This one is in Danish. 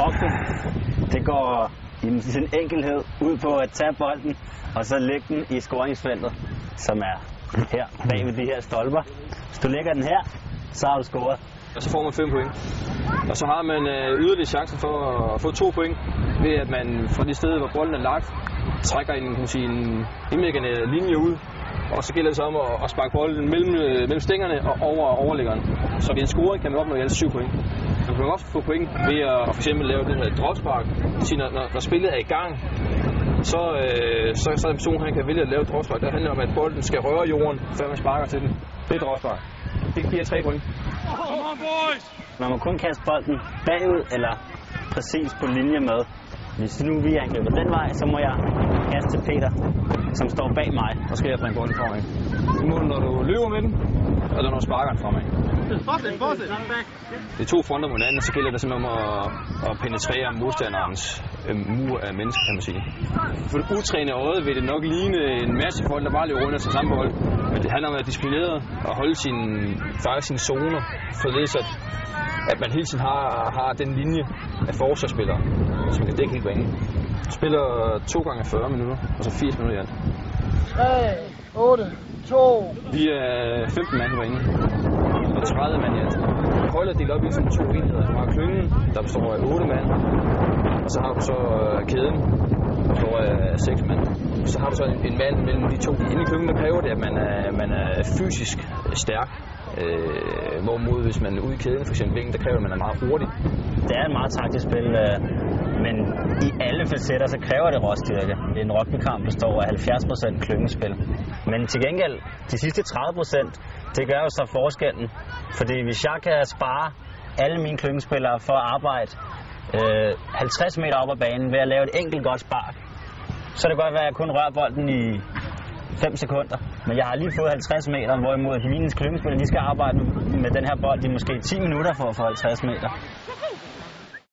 Hoppe, det går i sin enkelhed ud på at tage bolden, og så lægge den i scoringsfeltet, som er her bag ved de her stolper. Hvis du lægger den her, så har du scoret. og så får man 5 point. Og så har man øh, yderligere chancen for at få 2 point, ved at man fra det sted, hvor bolden er lagt, trækker en, kan man sige, en indlæggende linje ud, og så gælder det så om at, at sparke bolden mellem, øh, mellem stængerne og over overliggeren. Så ved en scoring kan man opnå i alt 7 point. Man kan også få point ved at for eksempel lave det her dropspark. Når, når, når spillet er i gang, så, øh, så, så er en person, han kan vælge at lave et dropspark. Der handler om, at bolden skal røre jorden, før man sparker til den. Det er dropspark. Det giver 3 point. Man må kun kaste bolden bagud eller præcis på linje med. Hvis nu vi angriber den vej, så må jeg kaste til Peter, som står bag mig. og skal jeg bringe bolden foran. Du når du løber med den, eller når du sparker den fremad. Det er to fronter mod hinanden, så gælder det simpelthen om at, at penetrere modstanderens øh, mur af mennesker, kan man sige. For det utrænede øje vil det nok ligne en masse folk, der bare løber rundt efter samme bold. Men det handler om at være disciplineret og holde sin, faktisk sine zoner, således at, at man hele tiden har, har den linje af forsvarsspillere, som kan dække hele banen. Spiller to gange 40 minutter, og så 80 minutter i alt. 3, 8, 2, Vi er 15 mand herinde, og 30 mand i alt. Holdet er delt op i sådan to enheder. Du har klyngen, der består af 8 mand, og så har du så øh, kæden, der består af 6 mand. Så har du så en, en mand mellem de to. Inde i klyngen, der kræver det, at man er, man er fysisk stærk. Øh, hvorimod hvis man er ude i kæden, for eksempel vingen, der kræver, at man er meget hurtig. Det er et meget taktisk spil, øh, men i alle facetter, så kræver det råstyrke. En rugbykamp består af 70% klyngespil. Men til gengæld, de sidste 30%, det gør jo så forskellen. Fordi hvis jeg kan spare alle mine klyngespillere for at arbejde øh, 50 meter op ad banen ved at lave et enkelt godt spark, så kan det godt være, at jeg kun rører bolden i 5 sekunder. Men jeg har lige fået 50 meter, hvorimod mine klyngespillere, de skal arbejde med den her bold i måske 10 minutter for at få 50 meter.